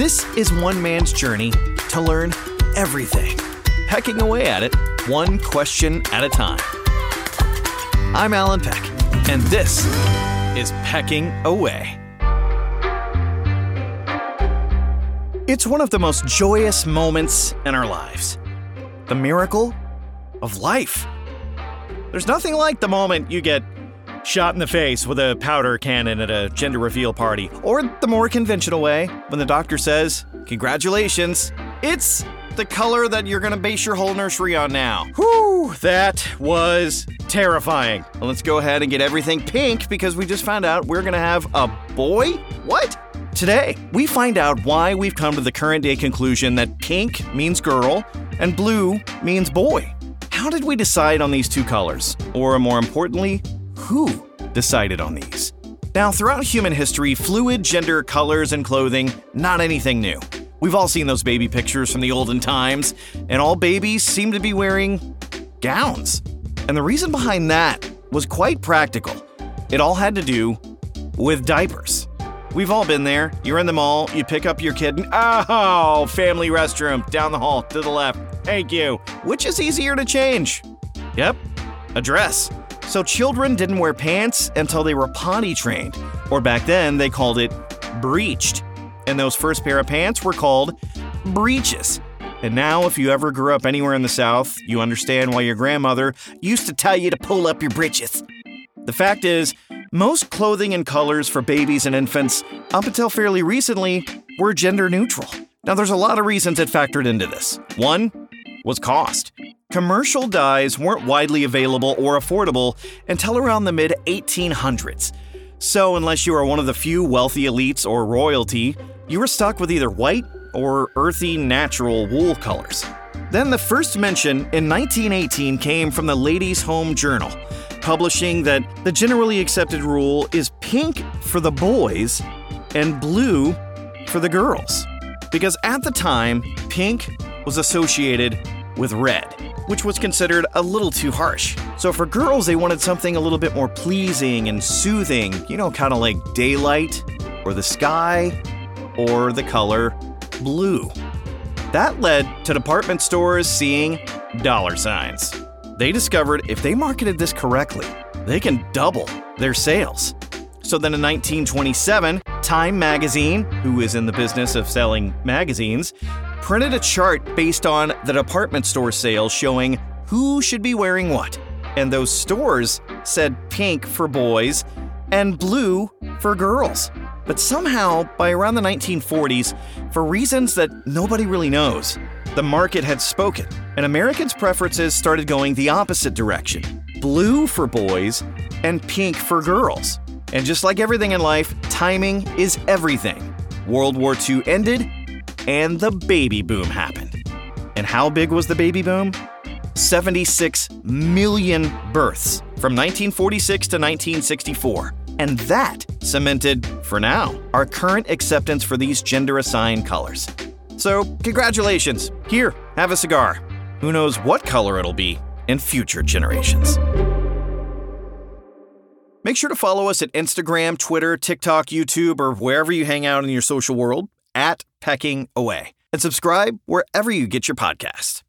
This is one man's journey to learn everything, pecking away at it one question at a time. I'm Alan Peck, and this is Pecking Away. It's one of the most joyous moments in our lives the miracle of life. There's nothing like the moment you get shot in the face with a powder cannon at a gender reveal party, or the more conventional way, when the doctor says, Congratulations, it's the color that you're gonna base your whole nursery on now. Whew, that was terrifying. Well, let's go ahead and get everything pink because we just found out we're gonna have a boy? What? Today, we find out why we've come to the current day conclusion that pink means girl and blue means boy. How did we decide on these two colors? Or more importantly, who decided on these? Now, throughout human history, fluid gender colors and clothing, not anything new. We've all seen those baby pictures from the olden times, and all babies seem to be wearing gowns. And the reason behind that was quite practical. It all had to do with diapers. We've all been there. You're in the mall, you pick up your kid, and oh, family restroom down the hall to the left. Thank you. Which is easier to change? Yep, a dress. So children didn't wear pants until they were potty trained, or back then they called it breeched. And those first pair of pants were called breeches. And now, if you ever grew up anywhere in the South, you understand why your grandmother used to tell you to pull up your breeches. The fact is, most clothing and colors for babies and infants, up until fairly recently, were gender neutral. Now, there's a lot of reasons that factored into this. One was cost. Commercial dyes weren't widely available or affordable until around the mid 1800s. So, unless you were one of the few wealthy elites or royalty, you were stuck with either white or earthy natural wool colors. Then the first mention in 1918 came from the Ladies' Home Journal, publishing that the generally accepted rule is pink for the boys and blue for the girls. Because at the time, pink was associated with red, which was considered a little too harsh. So for girls, they wanted something a little bit more pleasing and soothing, you know, kind of like daylight or the sky or the color blue. That led to department stores seeing dollar signs. They discovered if they marketed this correctly, they can double their sales. So then in 1927, Time magazine, who is in the business of selling magazines, printed a chart based on the department store sales showing who should be wearing what. And those stores said pink for boys and blue for girls. But somehow, by around the 1940s, for reasons that nobody really knows, the market had spoken, and Americans' preferences started going the opposite direction blue for boys and pink for girls. And just like everything in life, timing is everything. World War II ended, and the baby boom happened. And how big was the baby boom? 76 million births from 1946 to 1964. And that cemented, for now, our current acceptance for these gender assigned colors. So, congratulations. Here, have a cigar. Who knows what color it'll be in future generations. Make sure to follow us at Instagram, Twitter, TikTok, YouTube, or wherever you hang out in your social world at Pecking Away. And subscribe wherever you get your podcast.